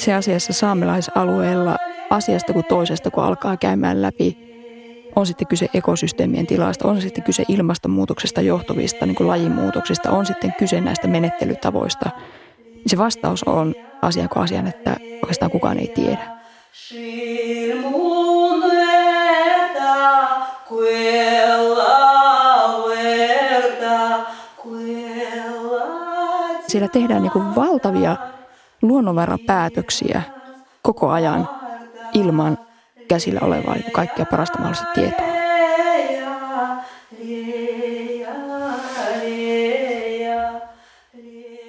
Itse asiassa saamelaisalueella asiasta kuin toisesta, kun alkaa käymään läpi, on sitten kyse ekosysteemien tilasta, on sitten kyse ilmastonmuutoksesta johtuvista niin lajimuutoksista, on sitten kyse näistä menettelytavoista. Se vastaus on asia kuin asian, että oikeastaan kukaan ei tiedä. Siellä tehdään niin valtavia luonnonvarapäätöksiä koko ajan ilman käsillä olevaa niin kaikkea parasta mahdollista tietoa.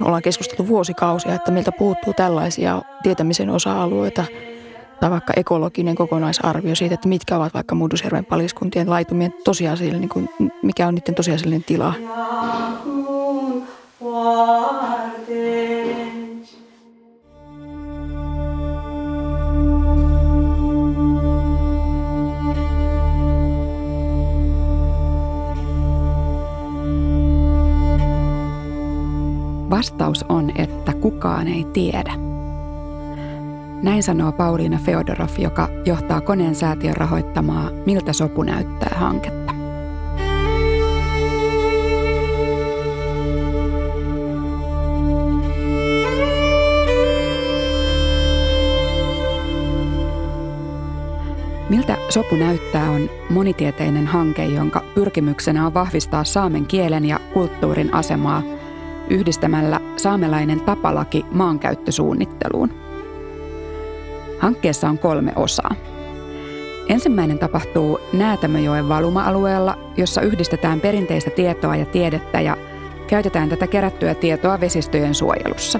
Ollaan keskusteltu vuosikausia, että meiltä puuttuu tällaisia tietämisen osa-alueita tai vaikka ekologinen kokonaisarvio siitä, että mitkä ovat vaikka Muudusjärven paliskuntien laitumien tosiasiallinen, niin kuin, mikä on niiden tosiasiallinen tila. Vastaus on, että kukaan ei tiedä. Näin sanoo Pauliina Feodorov, joka johtaa koneen säätiön rahoittamaa Miltä sopu näyttää hanketta. Miltä sopu näyttää on monitieteinen hanke, jonka pyrkimyksenä on vahvistaa saamen kielen ja kulttuurin asemaa – yhdistämällä saamelainen tapalaki maankäyttösuunnitteluun. Hankkeessa on kolme osaa. Ensimmäinen tapahtuu Näätämöjoen valuma-alueella, jossa yhdistetään perinteistä tietoa ja tiedettä ja käytetään tätä kerättyä tietoa vesistöjen suojelussa.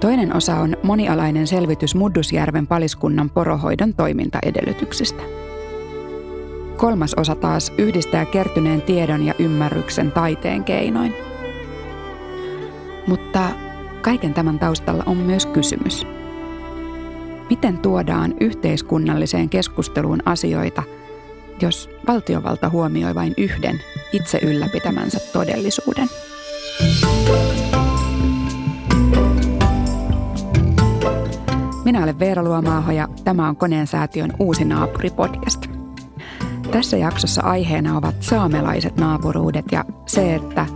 Toinen osa on monialainen selvitys Muddusjärven paliskunnan porohoidon toimintaedellytyksistä. Kolmas osa taas yhdistää kertyneen tiedon ja ymmärryksen taiteen keinoin – mutta kaiken tämän taustalla on myös kysymys. Miten tuodaan yhteiskunnalliseen keskusteluun asioita, jos valtiovalta huomioi vain yhden itse ylläpitämänsä todellisuuden? Minä olen Veera Luomaaho ja tämä on Koneen säätiön Uusi naapuri-podcast. Tässä jaksossa aiheena ovat saamelaiset naapuruudet ja se, että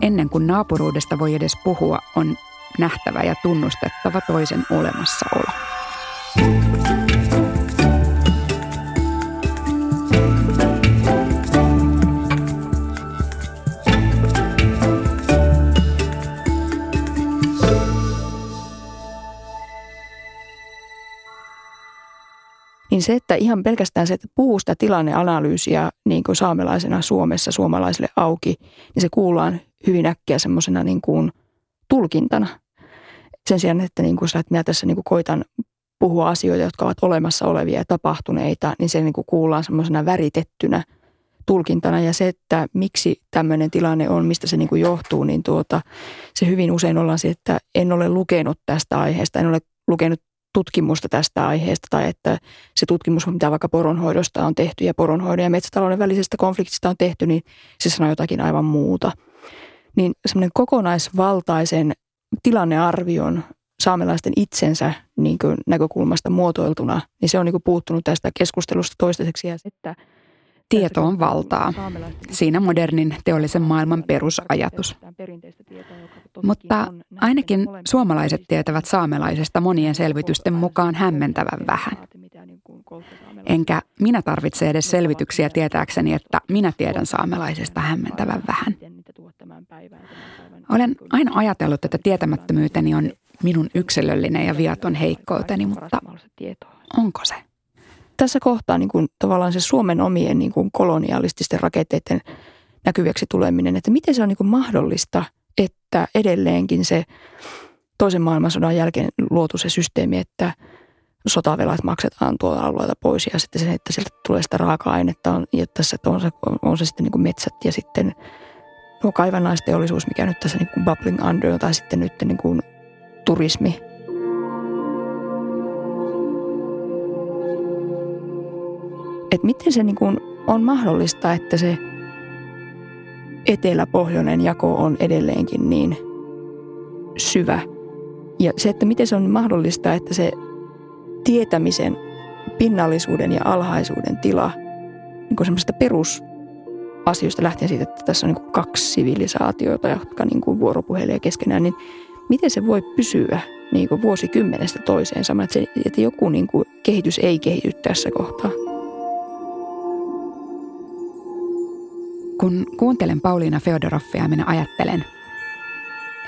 Ennen kuin naapuruudesta voi edes puhua, on nähtävä ja tunnustettava toisen olemassaolo. Se, että ihan pelkästään se, että puhuu sitä tilanneanalyysiä niin kuin saamelaisena Suomessa suomalaisille auki, niin se kuullaan hyvin äkkiä semmoisena niin kuin tulkintana. Sen sijaan, että, niin kuin, että minä tässä niin kuin koitan puhua asioita, jotka ovat olemassa olevia ja tapahtuneita, niin se niin kuin kuullaan semmoisena väritettynä tulkintana. Ja se, että miksi tämmöinen tilanne on, mistä se niin kuin johtuu, niin tuota, se hyvin usein ollaan se, että en ole lukenut tästä aiheesta, en ole lukenut tutkimusta tästä aiheesta tai että se tutkimus, mitä vaikka poronhoidosta on tehty ja poronhoidon ja metsätalouden välisestä konfliktista on tehty, niin se sanoo jotakin aivan muuta – niin semmoinen kokonaisvaltaisen tilannearvion saamelaisten itsensä niin näkökulmasta muotoiltuna, niin se on niin kuin puuttunut tästä keskustelusta toistaiseksi. Että Tieto on valtaa. Siinä modernin teollisen maailman perusajatus. Mutta ainakin suomalaiset tietävät saamelaisesta monien selvitysten mukaan hämmentävän vähän. Enkä minä tarvitse edes selvityksiä tietääkseni, että minä tiedän saamelaisesta hämmentävän vähän. Olen aina ajatellut, että tietämättömyyteni on minun yksilöllinen ja viaton heikkouteni, mutta onko se? Tässä kohtaa niin kuin, tavallaan se Suomen omien niin kuin kolonialististen rakenteiden näkyväksi tuleminen, että miten se on niin kuin mahdollista, että edelleenkin se toisen maailmansodan jälkeen luotu se systeemi, että sotavelat maksetaan tuolla alueelta pois ja sitten se, että sieltä tulee sitä raaka-ainetta on, ja tässä on se, on se sitten niin kuin metsät ja sitten nuo kaivannaisteollisuus, mikä nyt tässä niin kuin bubbling under tai sitten nyt niin kuin turismi. Et miten se niin kuin on mahdollista, että se etelä-pohjoinen jako on edelleenkin niin syvä. Ja se, että miten se on mahdollista, että se tietämisen, pinnallisuuden ja alhaisuuden tila niin kuin semmoisesta perusasioista lähtien siitä, että tässä on niin kuin kaksi sivilisaatiota, jotka niin kuin vuoropuhelee keskenään, niin miten se voi pysyä niin kuin vuosikymmenestä toiseen sama, että, se, että joku niin kuin kehitys ei kehity tässä kohtaa. Kun kuuntelen Pauliina Feodoroffia, minä ajattelen,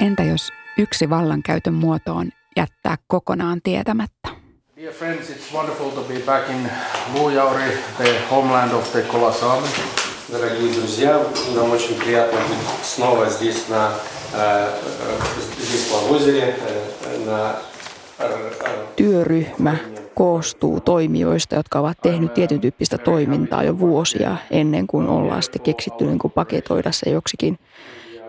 entä jos yksi vallankäytön muoto on jättää kokonaan tietämättä? Dear friends, it's wonderful to be back in Lujauri, the homeland of the Kolasami. Дорогие друзья, нам очень приятно быть снова здесь на здесь в озере, на Työryhmä koostuu toimijoista, jotka ovat tehneet tietyn tyyppistä toimintaa jo vuosia ennen kuin ollaan sitten keksitty niin kuin paketoida se joksikin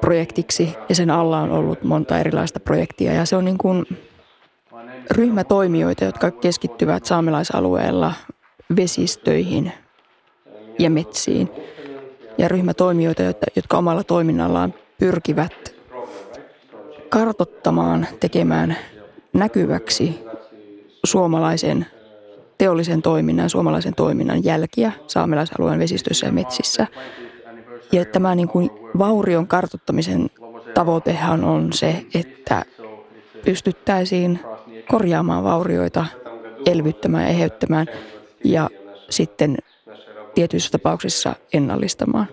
projektiksi. Ja sen alla on ollut monta erilaista projektia ja se on niin kuin ryhmä toimijoita, jotka keskittyvät saamelaisalueella vesistöihin ja metsiin. Ja ryhmä toimijoita, jotka omalla toiminnallaan pyrkivät kartottamaan, tekemään näkyväksi suomalaisen teollisen toiminnan, suomalaisen toiminnan jälkiä saamelaisalueen vesistöissä ja metsissä. Ja tämä niin kuin vaurion kartottamisen tavoitehan on se, että pystyttäisiin korjaamaan vaurioita, elvyttämään ja eheyttämään ja sitten tietyissä tapauksissa ennallistamaan.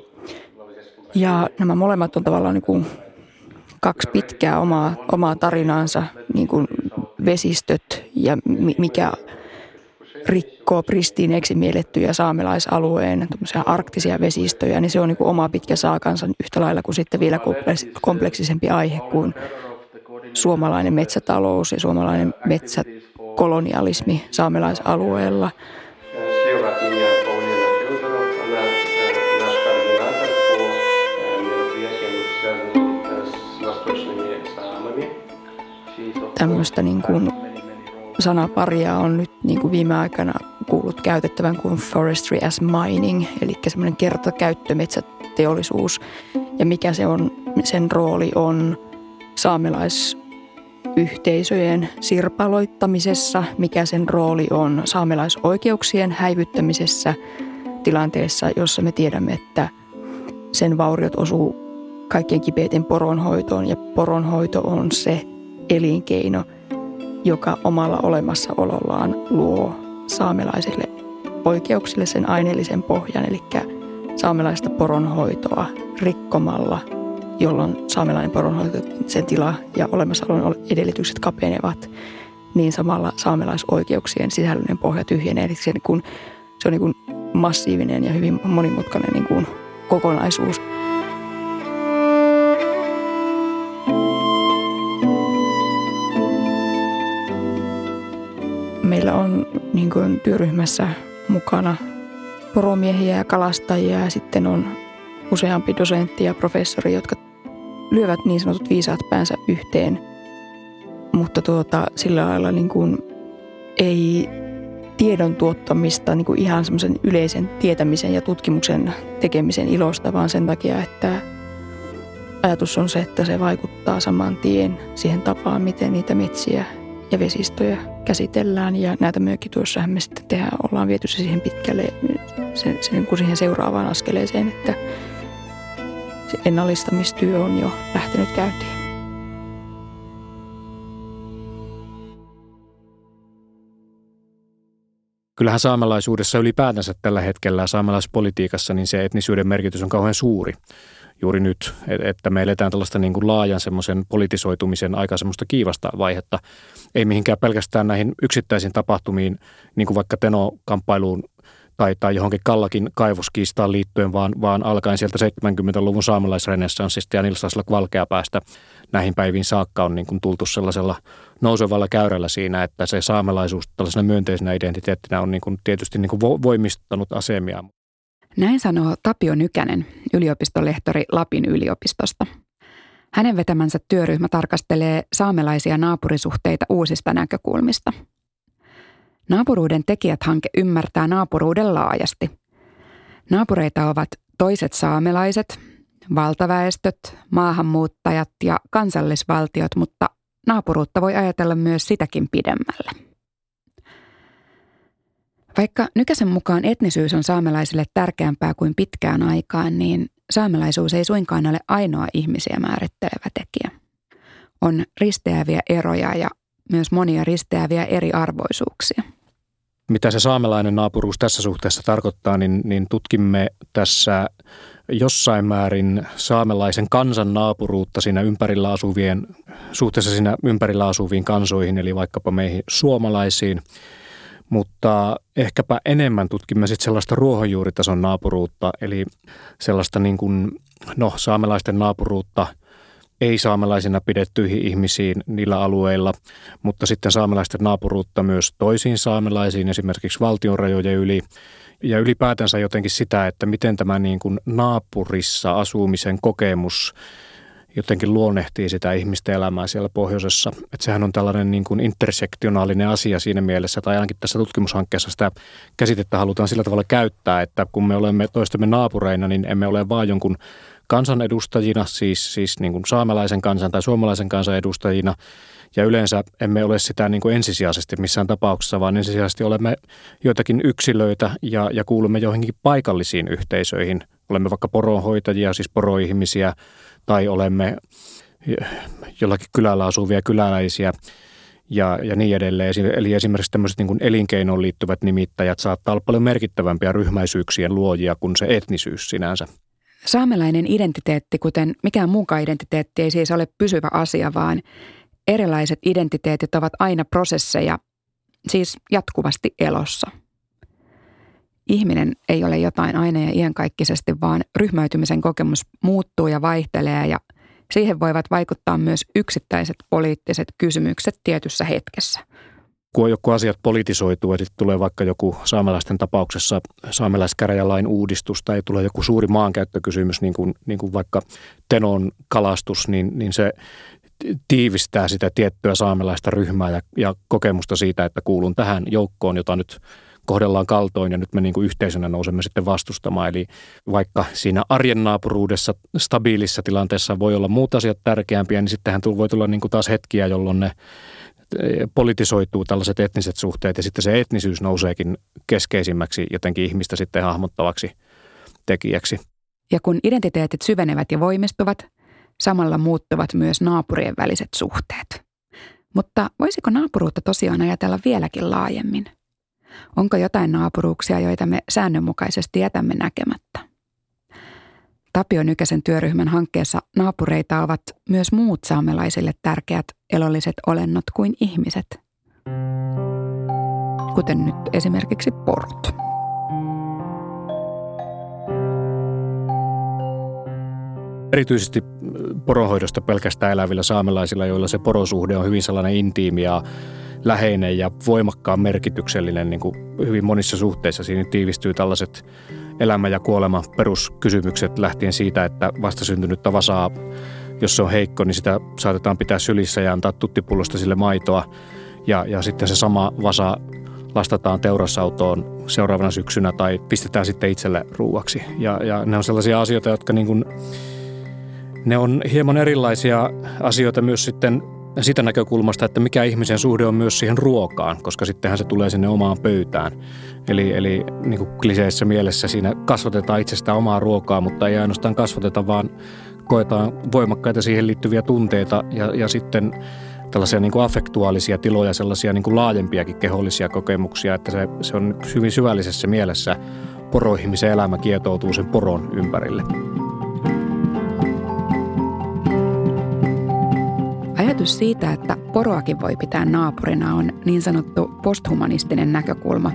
Ja nämä molemmat on tavallaan niin kuin kaksi pitkää omaa, omaa tarinaansa, niin kuin vesistöt ja mikä rikkoo pristiineiksi miellettyjä saamelaisalueen arktisia vesistöjä, niin se on niin oma pitkä saakansa yhtä lailla kuin sitten vielä kompleksisempi aihe kuin suomalainen metsätalous ja suomalainen metsäkolonialismi saamelaisalueella – tämmöistä niin kuin sanaparia on nyt niin kuin viime aikana kuullut käytettävän kuin forestry as mining, eli semmoinen kertakäyttömetsäteollisuus. Ja mikä se on, sen rooli on saamelaisyhteisöjen sirpaloittamisessa, mikä sen rooli on saamelaisoikeuksien häivyttämisessä tilanteessa, jossa me tiedämme, että sen vauriot osuu kaikkien kipeiten poronhoitoon ja poronhoito on se – elinkeino, joka omalla olemassaolollaan luo saamelaisille oikeuksille sen aineellisen pohjan, eli saamelaista poronhoitoa rikkomalla, jolloin saamelainen poronhoito, sen tila ja olemassaolon edellytykset kapenevat, niin samalla saamelaisoikeuksien sisällöllinen pohja tyhjenee. Eli se, kun, se on niin kuin massiivinen ja hyvin monimutkainen niin kuin kokonaisuus. Niin kuin työryhmässä mukana poromiehiä ja kalastajia. Ja sitten on useampi dosentti ja professori, jotka lyövät niin sanotut viisaat päänsä yhteen, mutta tuota, sillä lailla niin kuin ei tiedon tuottamista niin kuin ihan semmoisen yleisen tietämisen ja tutkimuksen tekemisen ilosta, vaan sen takia, että ajatus on se, että se vaikuttaa saman tien siihen tapaan, miten niitä metsiä ja vesistöjä käsitellään ja näitä möökkituossahan me sitten tehdään, ollaan viety se siihen pitkälle sen, sen, kuin siihen seuraavaan askeleeseen, että se ennallistamistyö on jo lähtenyt käyntiin. Kyllähän saamelaisuudessa ylipäätänsä tällä hetkellä saamelaispolitiikassa niin se etnisyyden merkitys on kauhean suuri juuri nyt, että me eletään tällaista niin kuin laajan semmoisen politisoitumisen aika semmoista kiivasta vaihetta. Ei mihinkään pelkästään näihin yksittäisiin tapahtumiin, niin kuin vaikka Teno-kamppailuun tai, tai johonkin Kallakin kaivoskiistaan liittyen, vaan, vaan alkaen sieltä 70-luvun saamelaisrenessanssista ja Nilsasla Valkeapäästä näihin päiviin saakka on niin kuin tultu sellaisella nousevalla käyrällä siinä, että se saamelaisuus tällaisena myönteisenä identiteettinä on niin kuin tietysti niin kuin voimistanut asemia. Näin sanoo Tapio Nykänen, yliopistolehtori Lapin yliopistosta. Hänen vetämänsä työryhmä tarkastelee saamelaisia naapurisuhteita uusista näkökulmista. Naapuruuden tekijät-hanke ymmärtää naapuruuden laajasti. Naapureita ovat toiset saamelaiset, valtaväestöt, maahanmuuttajat ja kansallisvaltiot, mutta naapuruutta voi ajatella myös sitäkin pidemmälle. Vaikka nykäisen mukaan etnisyys on saamelaisille tärkeämpää kuin pitkään aikaan, niin saamelaisuus ei suinkaan ole ainoa ihmisiä määrittelevä tekijä. On risteäviä eroja ja myös monia risteäviä eriarvoisuuksia. Mitä se saamelainen naapuruus tässä suhteessa tarkoittaa, niin, niin tutkimme tässä jossain määrin saamelaisen kansan naapuruutta siinä ympärillä asuvien, suhteessa siinä ympärillä asuviin kansoihin, eli vaikkapa meihin suomalaisiin. Mutta ehkäpä enemmän tutkimme sitten sellaista ruohonjuuritason naapuruutta, eli sellaista niin kuin, no, saamelaisten naapuruutta ei-saamelaisina pidettyihin ihmisiin niillä alueilla, mutta sitten saamelaisten naapuruutta myös toisiin saamelaisiin, esimerkiksi valtionrajojen yli – ja ylipäätänsä jotenkin sitä, että miten tämä niin kuin naapurissa asumisen kokemus jotenkin luonnehtii sitä ihmisten elämää siellä pohjoisessa. Että sehän on tällainen niin kuin intersektionaalinen asia siinä mielessä, tai ainakin tässä tutkimushankkeessa sitä käsitettä halutaan sillä tavalla käyttää, että kun me olemme toistemme naapureina, niin emme ole vain jonkun kansanedustajina, siis, siis niin kuin saamelaisen kansan tai suomalaisen kansan edustajina, ja yleensä emme ole sitä niin kuin ensisijaisesti missään tapauksessa, vaan ensisijaisesti olemme joitakin yksilöitä ja, ja kuulumme johonkin paikallisiin yhteisöihin. Olemme vaikka poronhoitajia, siis poroihmisiä, tai olemme jollakin kylällä asuvia kyläläisiä ja, ja niin edelleen. Eli esimerkiksi tämmöiset niin elinkeinoon liittyvät nimittäjät saattaa olla paljon merkittävämpiä ryhmäisyyksien luojia kuin se etnisyys sinänsä. Saamelainen identiteetti, kuten mikään muukaan identiteetti, ei siis ole pysyvä asia, vaan erilaiset identiteetit ovat aina prosesseja, siis jatkuvasti elossa. Ihminen ei ole jotain aina ja iankaikkisesti, vaan ryhmäytymisen kokemus muuttuu ja vaihtelee ja siihen voivat vaikuttaa myös yksittäiset poliittiset kysymykset tietyssä hetkessä – kun joku asiat politisoituu, eli tulee vaikka joku saamelaisten tapauksessa saamelaiskäräjälain uudistus tai tulee joku suuri maankäyttökysymys, niin kuin, niin kuin vaikka tenon kalastus, niin, niin se tiivistää sitä tiettyä saamelaista ryhmää ja, ja kokemusta siitä, että kuulun tähän joukkoon, jota nyt kohdellaan kaltoin ja nyt me niin kuin yhteisönä nousemme sitten vastustamaan. Eli vaikka siinä arjen naapuruudessa stabiilissa tilanteessa voi olla muut asiat tärkeämpiä, niin sittenhän voi tulla niin kuin taas hetkiä, jolloin ne eh, politisoituu tällaiset etniset suhteet ja sitten se etnisyys nouseekin keskeisimmäksi jotenkin ihmistä sitten hahmottavaksi tekijäksi. Ja kun identiteetit syvenevät ja voimistuvat, Samalla muuttuvat myös naapurien väliset suhteet. Mutta voisiko naapuruutta tosiaan ajatella vieläkin laajemmin? Onko jotain naapuruuksia, joita me säännönmukaisesti jätämme näkemättä? Tapio Nykäsen työryhmän hankkeessa naapureita ovat myös muut saamelaisille tärkeät elolliset olennot kuin ihmiset. Kuten nyt esimerkiksi porot. Erityisesti poronhoidosta pelkästään elävillä saamelaisilla, joilla se porosuhde on hyvin sellainen intiimi ja läheinen ja voimakkaan merkityksellinen niin kuin hyvin monissa suhteissa. Siinä tiivistyy tällaiset elämä- ja kuolema peruskysymykset lähtien siitä, että vastasyntynyttä vasaa, jos se on heikko, niin sitä saatetaan pitää sylissä ja antaa tuttipullosta sille maitoa. Ja, ja sitten se sama vasa lastataan teurasautoon seuraavana syksynä tai pistetään sitten itselle ruuaksi. Ja, ja ne on sellaisia asioita, jotka niin kuin ne on hieman erilaisia asioita myös sitten sitä näkökulmasta, että mikä ihmisen suhde on myös siihen ruokaan, koska sittenhän se tulee sinne omaan pöytään. Eli, eli niin kuin kliseessä mielessä siinä kasvatetaan itsestään omaa ruokaa, mutta ei ainoastaan kasvateta, vaan koetaan voimakkaita siihen liittyviä tunteita ja, ja sitten tällaisia niin kuin affektuaalisia tiloja, sellaisia niin kuin laajempiakin kehollisia kokemuksia, että se, se on hyvin syvällisessä mielessä poroihmisen elämä kietoutuu sen poron ympärille. Ajatus siitä, että poroakin voi pitää naapurina on niin sanottu posthumanistinen näkökulma,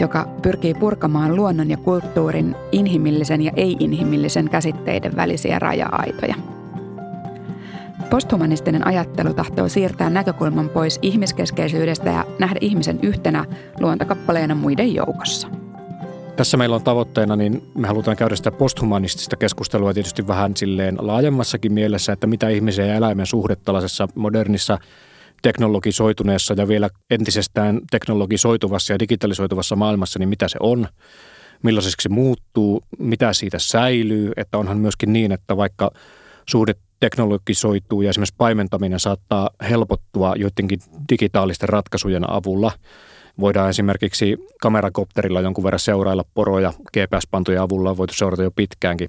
joka pyrkii purkamaan luonnon ja kulttuurin inhimillisen ja ei-inhimillisen käsitteiden välisiä raja-aitoja. Posthumanistinen ajattelu tahtoo siirtää näkökulman pois ihmiskeskeisyydestä ja nähdä ihmisen yhtenä luontokappaleena muiden joukossa – tässä meillä on tavoitteena, niin me halutaan käydä sitä posthumanistista keskustelua tietysti vähän silleen laajemmassakin mielessä, että mitä ihmisen ja eläimen suhde tällaisessa modernissa teknologisoituneessa ja vielä entisestään teknologisoituvassa ja digitalisoituvassa maailmassa, niin mitä se on. millaiseksi se muuttuu, mitä siitä säilyy, että onhan myöskin niin, että vaikka suhde teknologisoituu ja esimerkiksi paimentaminen saattaa helpottua joidenkin digitaalisten ratkaisujen avulla. Voidaan esimerkiksi kamerakopterilla jonkun verran seurailla poroja GPS-pantojen avulla, on voitu seurata jo pitkäänkin.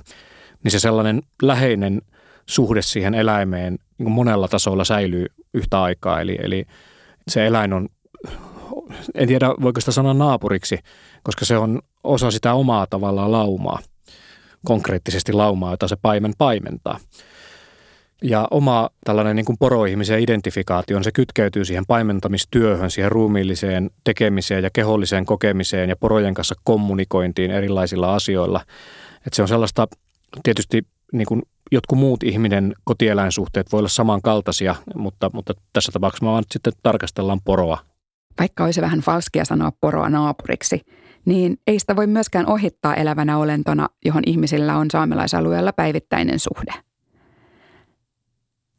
Niin se sellainen läheinen suhde siihen eläimeen niin monella tasolla säilyy yhtä aikaa. Eli, eli se eläin on, en tiedä voiko sitä sanoa naapuriksi, koska se on osa sitä omaa tavallaan laumaa, konkreettisesti laumaa, jota se paimen paimentaa. Ja oma tällainen niin kuin poroihmisen identifikaatio, se kytkeytyy siihen paimentamistyöhön, siihen ruumiilliseen tekemiseen ja keholliseen kokemiseen ja porojen kanssa kommunikointiin erilaisilla asioilla. Että se on sellaista tietysti niin kuin jotkut muut ihminen kotieläinsuhteet voi olla samankaltaisia, mutta, mutta tässä tapauksessa me vaan sitten tarkastellaan poroa. Vaikka olisi vähän falskia sanoa poroa naapuriksi, niin ei sitä voi myöskään ohittaa elävänä olentona, johon ihmisillä on saamelaisalueella päivittäinen suhde.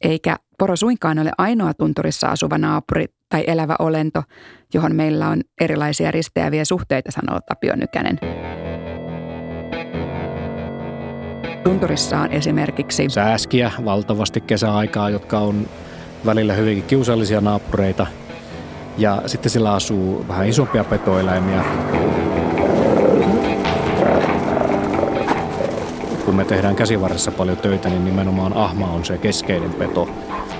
Eikä poro suinkaan ole ainoa tunturissa asuva naapuri tai elävä olento, johon meillä on erilaisia risteäviä suhteita, sanoo Tapio Nykänen. Tunturissa on esimerkiksi sääskiä valtavasti kesäaikaa, jotka on välillä hyvinkin kiusallisia naapureita. Ja sitten sillä asuu vähän isompia petoeläimiä. Kun me tehdään käsivarressa paljon töitä, niin nimenomaan ahma on se keskeinen peto,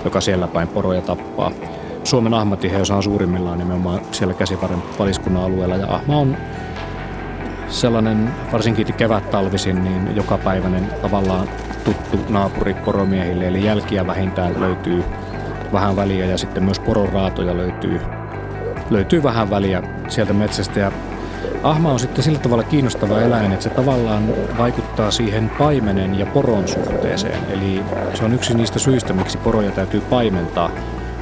joka siellä päin poroja tappaa. Suomen ahmatiheys on suurimmillaan nimenomaan siellä käsivarren paliskunnan alueella ja ahma on sellainen varsinkin kevät-talvisin niin jokapäiväinen tavallaan tuttu naapuri poromiehille, eli jälkiä vähintään löytyy vähän väliä ja sitten myös poronraatoja löytyy, löytyy vähän väliä sieltä metsästä ja Ahma on sitten sillä tavalla kiinnostava eläin, että se tavallaan vaikuttaa siihen paimenen ja poron suhteeseen. Eli se on yksi niistä syistä, miksi poroja täytyy paimentaa,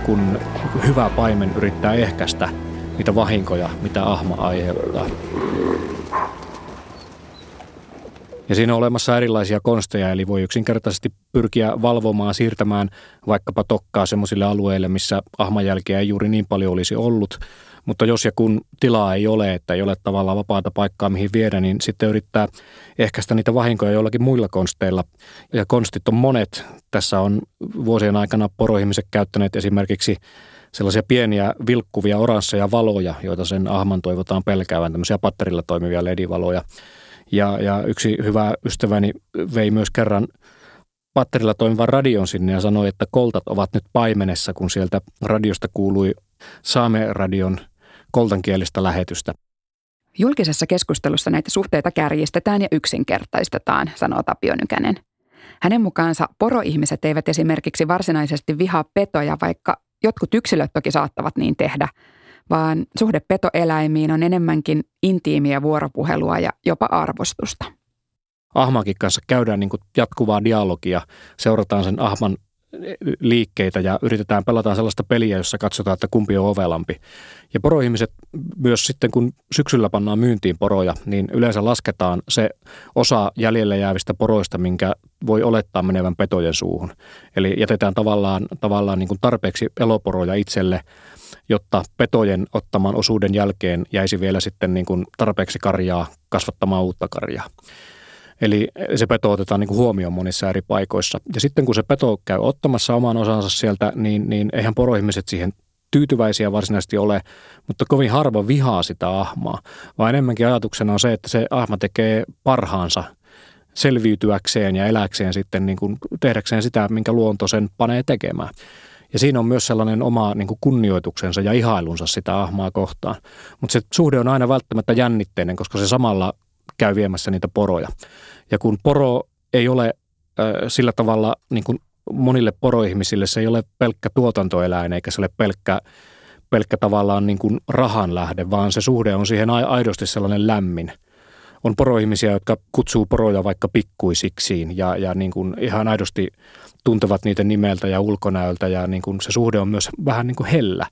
kun hyvä paimen yrittää ehkäistä niitä vahinkoja, mitä ahma aiheuttaa. Ja siinä on olemassa erilaisia konsteja, eli voi yksinkertaisesti pyrkiä valvomaan, siirtämään vaikkapa tokkaa sellaisille alueille, missä ahmajälkeä ei juuri niin paljon olisi ollut. Mutta jos ja kun tilaa ei ole, että ei ole tavallaan vapaata paikkaa mihin viedä, niin sitten yrittää ehkäistä niitä vahinkoja jollakin muilla konsteilla. Ja konstit on monet. Tässä on vuosien aikana poroihmiset käyttäneet esimerkiksi sellaisia pieniä vilkkuvia oransseja valoja, joita sen ahman toivotaan pelkäävän, tämmöisiä patterilla toimivia ledivaloja. Ja, ja yksi hyvä ystäväni vei myös kerran patterilla toimivan radion sinne ja sanoi, että koltat ovat nyt paimenessa, kun sieltä radiosta kuului saame-radion koltankielistä lähetystä. Julkisessa keskustelussa näitä suhteita kärjistetään ja yksinkertaistetaan, sanoo Tapio Nykänen. Hänen mukaansa poroihmiset eivät esimerkiksi varsinaisesti vihaa petoja, vaikka jotkut yksilöt toki saattavat niin tehdä – vaan suhde petoeläimiin on enemmänkin intiimiä vuoropuhelua ja jopa arvostusta. Ahmankin kanssa käydään niin kuin jatkuvaa dialogia, seurataan sen ahman liikkeitä ja yritetään pelata sellaista peliä, jossa katsotaan, että kumpi on ovelampi. Ja poroihmiset myös sitten, kun syksyllä pannaan myyntiin poroja, niin yleensä lasketaan se osa jäljelle jäävistä poroista, minkä voi olettaa menevän petojen suuhun. Eli jätetään tavallaan, tavallaan niin kuin tarpeeksi eloporoja itselle – jotta petojen ottaman osuuden jälkeen jäisi vielä sitten niin kuin tarpeeksi karjaa kasvattamaan uutta karjaa. Eli se peto otetaan niin kuin huomioon monissa eri paikoissa. Ja sitten kun se peto käy ottamassa oman osansa sieltä, niin, niin eihän poroihmiset siihen tyytyväisiä varsinaisesti ole, mutta kovin harva vihaa sitä ahmaa, vaan enemmänkin ajatuksena on se, että se ahma tekee parhaansa selviytyäkseen ja eläkseen sitten niin kuin tehdäkseen sitä, minkä luonto sen panee tekemään. Ja siinä on myös sellainen oma niin kuin kunnioituksensa ja ihailunsa sitä ahmaa kohtaan. Mutta se suhde on aina välttämättä jännitteinen, koska se samalla käy viemässä niitä poroja. Ja kun poro ei ole sillä tavalla niin kuin monille poroihmisille, se ei ole pelkkä tuotantoeläin eikä se ole pelkkä, pelkkä tavallaan niin kuin rahan lähde, vaan se suhde on siihen aidosti sellainen lämmin – on poroihmisiä, jotka kutsuu poroja vaikka pikkuisiksiin ja, ja niin kuin ihan aidosti tuntevat niitä nimeltä ja ulkonäöltä ja niin kuin se suhde on myös vähän niin kuin hellä.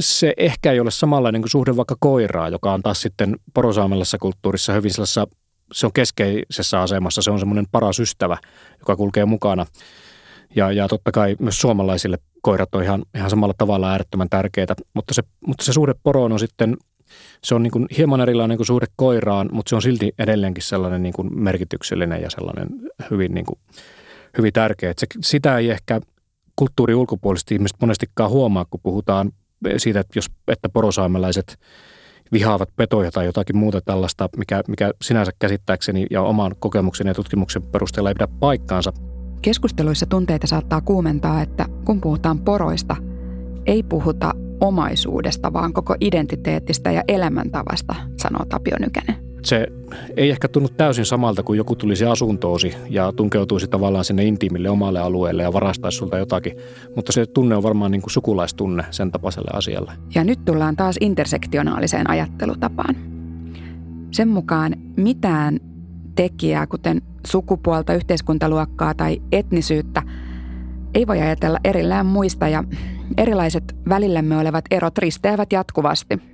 Se ehkä ei ole samanlainen kuin suhde vaikka koiraa, joka on taas sitten porosaamelassa kulttuurissa hyvin sellaisessa, se on keskeisessä asemassa, se on semmoinen paras ystävä, joka kulkee mukana. Ja, ja totta kai myös suomalaisille koirat on ihan, ihan samalla tavalla äärettömän tärkeitä, mutta se, mutta se suhde poroon on sitten – Se on niin kuin hieman erilainen kuin suhde koiraan, mutta se on silti edelleenkin sellainen niin kuin merkityksellinen ja sellainen hyvin, niin kuin, hyvin tärkeä. Se, sitä ei ehkä kulttuuri ulkopuolisesti ihmiset monestikaan huomaa, kun puhutaan siitä, että, jos, että porosaamelaiset vihaavat petoja tai jotakin muuta tällaista, mikä, mikä sinänsä käsittääkseni ja oman kokemuksen ja tutkimuksen perusteella ei pidä paikkaansa. Keskusteluissa tunteita saattaa kuumentaa, että kun puhutaan poroista, ei puhuta omaisuudesta, vaan koko identiteetistä ja elämäntavasta, sanoo Tapio Nykänen. Se ei ehkä tunnu täysin samalta, kuin joku tulisi asuntoosi ja tunkeutuisi tavallaan sinne intiimille omalle alueelle ja varastaisi sulta jotakin. Mutta se tunne on varmaan niin kuin sukulaistunne sen tapaiselle asialle. Ja nyt tullaan taas intersektionaaliseen ajattelutapaan. Sen mukaan mitään tekijää, kuten sukupuolta, yhteiskuntaluokkaa tai etnisyyttä, ei voi ajatella erillään muista ja erilaiset välillämme olevat erot risteävät jatkuvasti.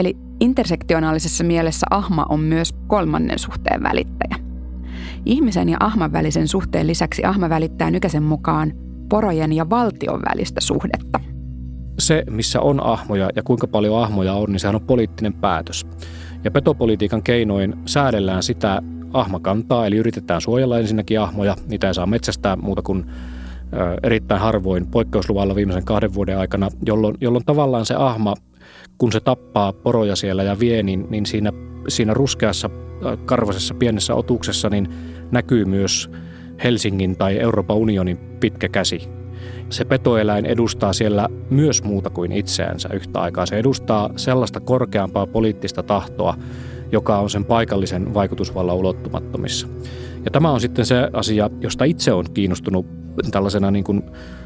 Eli intersektionaalisessa mielessä ahma on myös kolmannen suhteen välittäjä. Ihmisen ja ahman välisen suhteen lisäksi ahma välittää nykäisen mukaan porojen ja valtion välistä suhdetta. Se, missä on ahmoja ja kuinka paljon ahmoja on, niin sehän on poliittinen päätös. Ja petopolitiikan keinoin säädellään sitä ahmakantaa, eli yritetään suojella ensinnäkin ahmoja. Niitä ei saa metsästää muuta kuin erittäin harvoin poikkeusluvalla viimeisen kahden vuoden aikana, jolloin, jolloin tavallaan se ahma, kun se tappaa poroja siellä ja vie, niin, niin siinä, siinä ruskeassa karvasessa pienessä otuksessa niin näkyy myös Helsingin tai Euroopan unionin pitkä käsi. Se petoeläin edustaa siellä myös muuta kuin itseänsä yhtä aikaa. Se edustaa sellaista korkeampaa poliittista tahtoa, joka on sen paikallisen vaikutusvallan ulottumattomissa. Ja tämä on sitten se asia, josta itse on kiinnostunut tällaisena niin kuin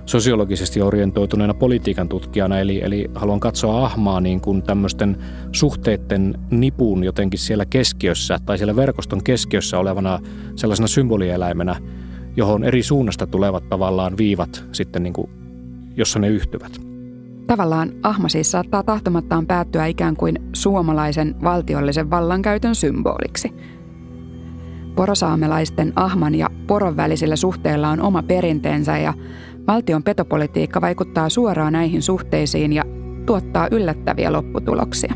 sosiologisesti orientoituneena politiikan tutkijana, eli, eli haluan katsoa ahmaa niin kuin tämmöisten suhteiden nipun jotenkin siellä keskiössä tai siellä verkoston keskiössä olevana sellaisena symbolieläimenä, johon eri suunnasta tulevat tavallaan viivat sitten, niin kuin, jossa ne yhtyvät. Tavallaan ahma siis saattaa tahtomattaan päättyä ikään kuin suomalaisen valtiollisen vallankäytön symboliksi – Porosaamelaisten ahman ja poron välisillä suhteilla on oma perinteensä ja valtion petopolitiikka vaikuttaa suoraan näihin suhteisiin ja tuottaa yllättäviä lopputuloksia.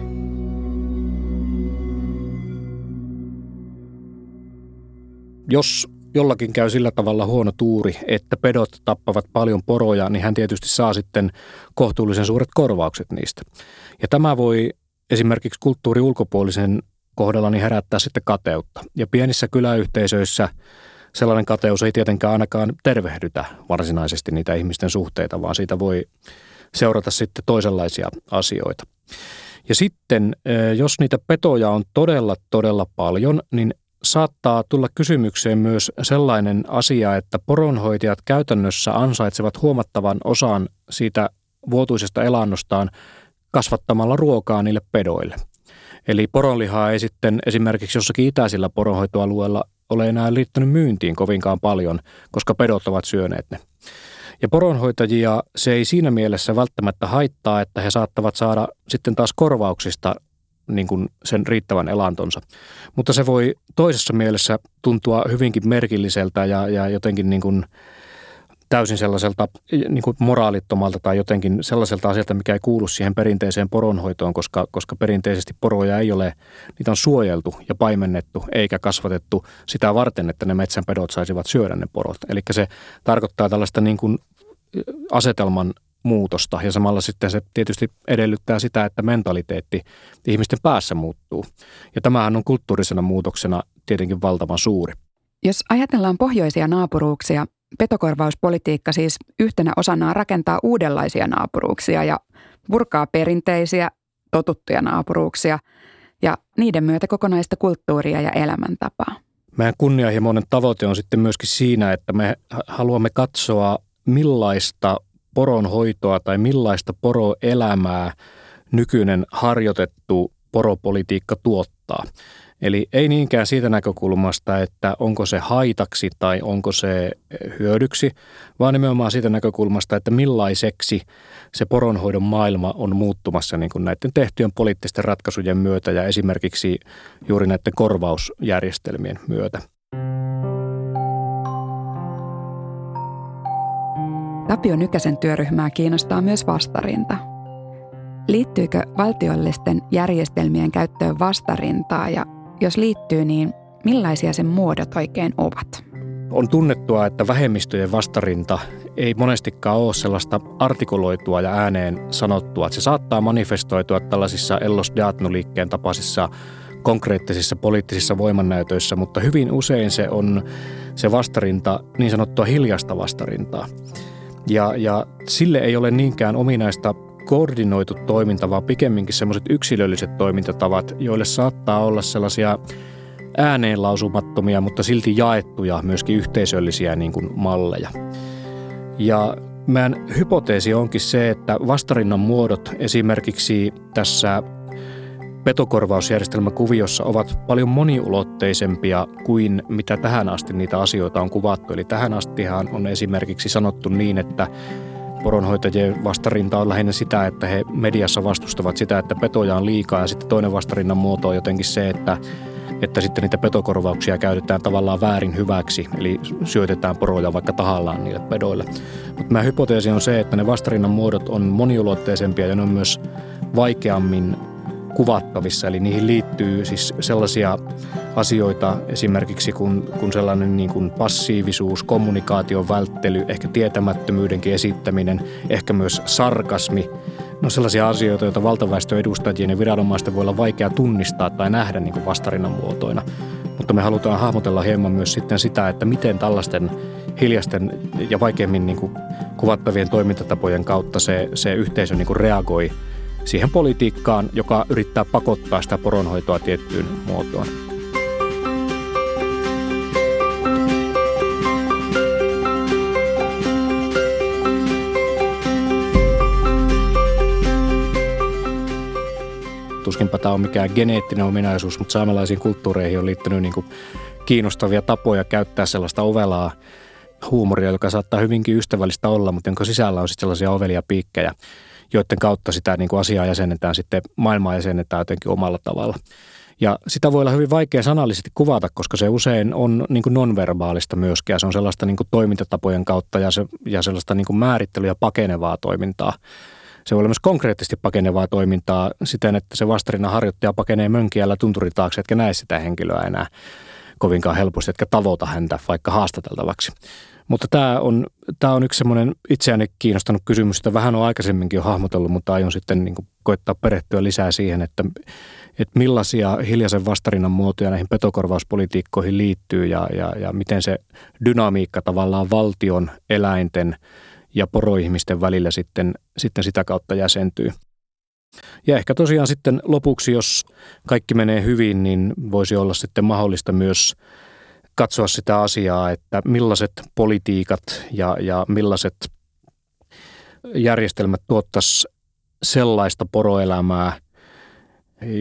Jos jollakin käy sillä tavalla huono tuuri, että pedot tappavat paljon poroja, niin hän tietysti saa sitten kohtuullisen suuret korvaukset niistä. Ja tämä voi esimerkiksi kulttuuri ulkopuolisen kohdalla niin herättää sitten kateutta. Ja pienissä kyläyhteisöissä sellainen kateus ei tietenkään ainakaan tervehdytä varsinaisesti niitä ihmisten suhteita, vaan siitä voi seurata sitten toisenlaisia asioita. Ja sitten, jos niitä petoja on todella, todella paljon, niin saattaa tulla kysymykseen myös sellainen asia, että poronhoitajat käytännössä ansaitsevat huomattavan osan siitä vuotuisesta elannostaan kasvattamalla ruokaa niille pedoille. Eli poronlihaa ei sitten esimerkiksi jossakin itäisillä poronhoitoalueilla ole enää liittynyt myyntiin kovinkaan paljon, koska pedot ovat syöneet ne. Ja poronhoitajia se ei siinä mielessä välttämättä haittaa, että he saattavat saada sitten taas korvauksista niin kuin sen riittävän elantonsa. Mutta se voi toisessa mielessä tuntua hyvinkin merkilliseltä ja, ja jotenkin niin kuin täysin sellaiselta niin kuin moraalittomalta tai jotenkin sellaiselta asialta, mikä ei kuulu siihen perinteiseen poronhoitoon, koska, koska perinteisesti poroja ei ole, niitä on suojeltu ja paimennettu eikä kasvatettu sitä varten, että ne metsänpedot saisivat syödä ne porot. Eli se tarkoittaa tällaista niin kuin asetelman muutosta ja samalla sitten se tietysti edellyttää sitä, että mentaliteetti ihmisten päässä muuttuu. Ja tämähän on kulttuurisena muutoksena tietenkin valtavan suuri. Jos ajatellaan pohjoisia naapuruuksia, Petokorvauspolitiikka siis yhtenä osana rakentaa uudenlaisia naapuruuksia ja purkaa perinteisiä, totuttuja naapuruuksia ja niiden myötä kokonaista kulttuuria ja elämäntapaa. Meidän kunnianhimoinen tavoite on sitten myöskin siinä, että me haluamme katsoa millaista poronhoitoa tai millaista poroelämää nykyinen harjoitettu poropolitiikka tuottaa. Eli ei niinkään siitä näkökulmasta, että onko se haitaksi tai onko se hyödyksi, vaan nimenomaan siitä näkökulmasta, että millaiseksi se poronhoidon maailma on muuttumassa niin kuin näiden tehtyjen poliittisten ratkaisujen myötä ja esimerkiksi juuri näiden korvausjärjestelmien myötä. Tapio Nykäsen työryhmää kiinnostaa myös vastarinta. liittyykö valtiollisten järjestelmien käyttöön vastarintaa ja jos liittyy, niin millaisia sen muodot oikein ovat? On tunnettua, että vähemmistöjen vastarinta ei monestikaan ole sellaista artikuloitua ja ääneen sanottua. Se saattaa manifestoitua tällaisissa Ellos Deatnu-liikkeen tapaisissa konkreettisissa poliittisissa voimannäytöissä, mutta hyvin usein se on se vastarinta niin sanottua hiljasta vastarintaa. Ja, ja sille ei ole niinkään ominaista koordinoitu toiminta, vaan pikemminkin semmoiset yksilölliset toimintatavat, joille saattaa olla sellaisia ääneen lausumattomia, mutta silti jaettuja myöskin yhteisöllisiä niin kuin malleja. Ja meidän hypoteesi onkin se, että vastarinnan muodot esimerkiksi tässä petokorvausjärjestelmän kuviossa ovat paljon moniulotteisempia kuin mitä tähän asti niitä asioita on kuvattu. Eli tähän astihan on esimerkiksi sanottu niin, että poronhoitajien vastarinta on lähinnä sitä, että he mediassa vastustavat sitä, että petoja on liikaa ja sitten toinen vastarinnan muoto on jotenkin se, että että sitten niitä petokorvauksia käytetään tavallaan väärin hyväksi, eli syötetään poroja vaikka tahallaan niille pedoille. Mutta mä hypoteesi on se, että ne vastarinnan muodot on moniulotteisempia ja ne on myös vaikeammin kuvattavissa. Eli niihin liittyy siis sellaisia asioita esimerkiksi kuin, kuin sellainen niin kuin passiivisuus, kommunikaation välttely, ehkä tietämättömyydenkin esittäminen, ehkä myös sarkasmi. No sellaisia asioita, joita valtaväestön edustajien ja viranomaisten voi olla vaikea tunnistaa tai nähdä niin kuin vastarinnan muotoina. Mutta me halutaan hahmotella hieman myös sitten sitä, että miten tällaisten hiljaisten ja vaikeimmin niin kuin kuvattavien toimintatapojen kautta se, se yhteisö niin kuin reagoi – siihen politiikkaan, joka yrittää pakottaa sitä poronhoitoa tiettyyn muotoon. Tuskinpä tämä on mikään geneettinen ominaisuus, mutta saamelaisiin kulttuureihin on liittynyt niin kiinnostavia tapoja käyttää sellaista ovelaa huumoria, joka saattaa hyvinkin ystävällistä olla, mutta jonka sisällä on sitten sellaisia ovelia piikkejä joiden kautta sitä niin kuin asiaa jäsennetään sitten, maailmaa jäsennetään jotenkin omalla tavalla. Ja sitä voi olla hyvin vaikea sanallisesti kuvata, koska se usein on niin kuin nonverbaalista myöskin ja se on sellaista niin kuin toimintatapojen kautta ja, se, ja sellaista niin kuin määrittelyä pakenevaa toimintaa. Se voi olla myös konkreettisesti pakenevaa toimintaa siten, että se vastarina harjoittaja pakenee mönkiällä tunturin taakse, etkä näe sitä henkilöä enää kovinkaan helposti, etkä tavoita häntä vaikka haastateltavaksi. Mutta tämä on, tämä on yksi semmoinen itseäni kiinnostanut kysymys, että vähän on aikaisemminkin jo hahmotellut, mutta aion sitten niin koittaa perehtyä lisää siihen, että, että millaisia hiljaisen vastarinnan muotoja näihin petokorvauspolitiikkoihin liittyy ja, ja, ja miten se dynamiikka tavallaan valtion, eläinten ja poroihmisten välillä sitten, sitten sitä kautta jäsentyy. Ja ehkä tosiaan sitten lopuksi, jos kaikki menee hyvin, niin voisi olla sitten mahdollista myös – katsoa sitä asiaa, että millaiset politiikat ja, ja millaiset järjestelmät tuottaisi sellaista poroelämää,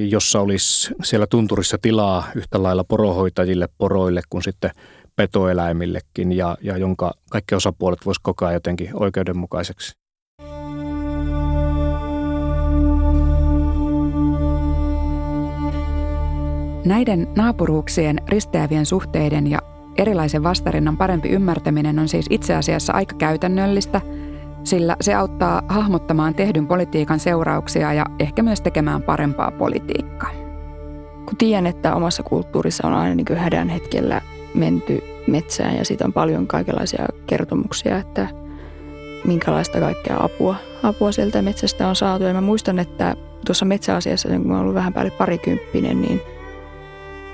jossa olisi siellä tunturissa tilaa yhtä lailla porohoitajille, poroille kuin sitten petoeläimillekin ja, ja jonka kaikki osapuolet voisi kokea jotenkin oikeudenmukaiseksi. Näiden naapuruuksien risteävien suhteiden ja erilaisen vastarinnan parempi ymmärtäminen on siis itse asiassa aika käytännöllistä, sillä se auttaa hahmottamaan tehdyn politiikan seurauksia ja ehkä myös tekemään parempaa politiikkaa. Kun tiedän, että omassa kulttuurissa on aina niin hädän hetkellä menty metsään ja siitä on paljon kaikenlaisia kertomuksia, että minkälaista kaikkea apua, apua sieltä metsästä on saatu. Ja mä muistan, että tuossa metsäasiassa, kun mä olen ollut vähän päälle parikymppinen, niin –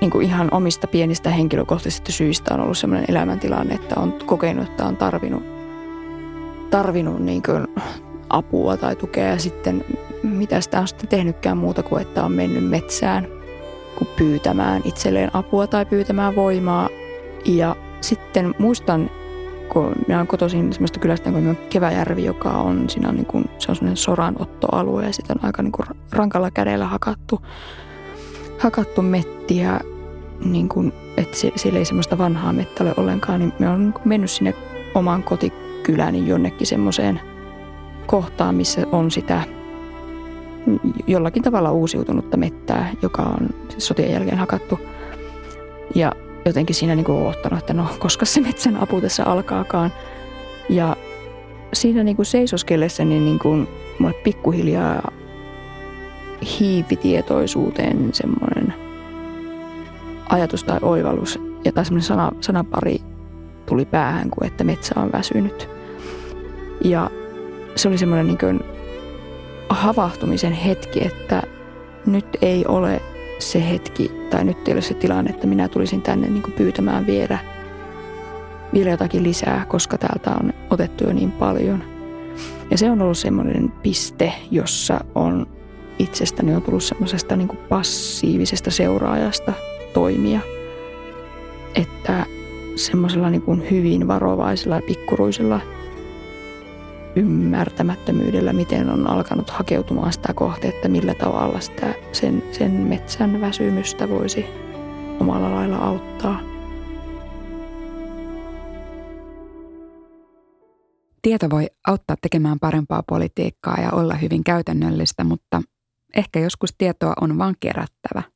niin kuin ihan omista pienistä henkilökohtaisista syistä on ollut sellainen elämäntilanne, että on kokenut, että on tarvinnut, tarvinnut niin kuin apua tai tukea ja sitten mitä sitä on sitten tehnytkään muuta kuin, että on mennyt metsään kuin pyytämään itselleen apua tai pyytämään voimaa. Ja sitten muistan, kun minä olen kotoisin sellaista kylästä kuin Keväjärvi, joka on, siinä on, niin kuin, se on sellainen soranottoalue ja sitä on aika niin kuin rankalla kädellä hakattu, hakattu mettiä niin kuin, että siellä ei semmoista vanhaa mettä ole ollenkaan, niin me on mennyt sinne omaan kotikyläni jonnekin semmoiseen kohtaan, missä on sitä jollakin tavalla uusiutunutta mettää, joka on sotien jälkeen hakattu. Ja jotenkin siinä niin kuin ottanut, että no koska se metsän apu tässä alkaakaan. Ja siinä niin kuin seisoskellessa niin, niin kuin mulle pikkuhiljaa hiivitietoisuuteen semmoinen ajatus tai oivallus ja tai semmoinen sana, sanapari tuli päähän kuin että metsä on väsynyt. Ja se oli semmoinen niin havahtumisen hetki, että nyt ei ole se hetki tai nyt ei ole se tilanne, että minä tulisin tänne niin pyytämään vielä, vielä jotakin lisää, koska täältä on otettu jo niin paljon. Ja se on ollut semmoinen piste, jossa on itsestäni on tullut semmoisesta niin passiivisesta seuraajasta toimia. Että semmoisella niin kuin hyvin varovaisella ja pikkuruisella ymmärtämättömyydellä, miten on alkanut hakeutumaan sitä kohti, että millä tavalla sitä sen, sen metsän väsymystä voisi omalla lailla auttaa. Tieto voi auttaa tekemään parempaa politiikkaa ja olla hyvin käytännöllistä, mutta ehkä joskus tietoa on vain kerättävä.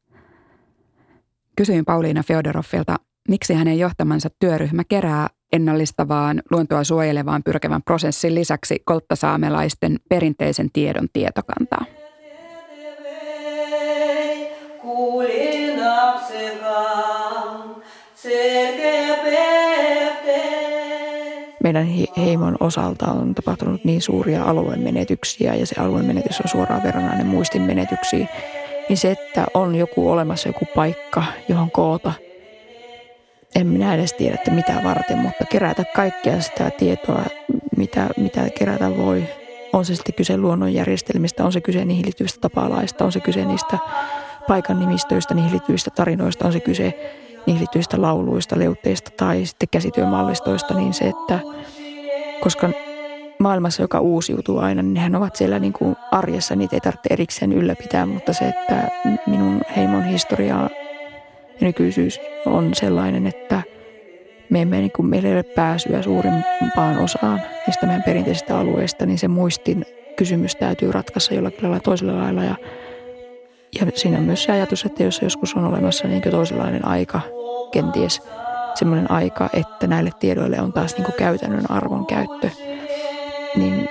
Kysyin Pauliina Feodoroffilta, miksi hänen johtamansa työryhmä kerää ennallistavaan, luontoa suojelevaan pyrkevän prosessin lisäksi kolttasaamelaisten perinteisen tiedon tietokantaa. Meidän heimon osalta on tapahtunut niin suuria alueen menetyksiä ja se alueen menetys on suoraan verrannainen muistin menetyksiin, niin se, että on joku olemassa joku paikka, johon koota – en minä edes tiedä, että mitä varten, mutta kerätä kaikkea sitä tietoa, mitä, mitä kerätä voi. On se sitten kyse luonnonjärjestelmistä, on se kyse niihin liittyvistä tapalaista, on se kyse niistä paikan nimistöistä, niihin liittyvistä tarinoista, on se kyse niihin liittyvistä lauluista, leutteista tai sitten käsityömallistoista, niin se, että koska maailmassa, joka uusiutuu aina, niin nehän ovat siellä niin kuin arjessa, niitä ei tarvitse erikseen ylläpitää, mutta se, että minun heimon historiaa ja nykyisyys on sellainen, että me emme, niin kuin meillä ei ole pääsyä suurimpaan osaan niistä meidän perinteisistä alueista, niin se muistin kysymys täytyy ratkaista jollakin lailla toisella lailla. Ja, ja siinä on myös se ajatus, että jos joskus on olemassa niin toisenlainen aika, kenties semmoinen aika, että näille tiedoille on taas niin käytännön arvon käyttö,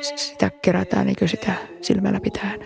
sitä kerätään niin sitä silmällä pitäen.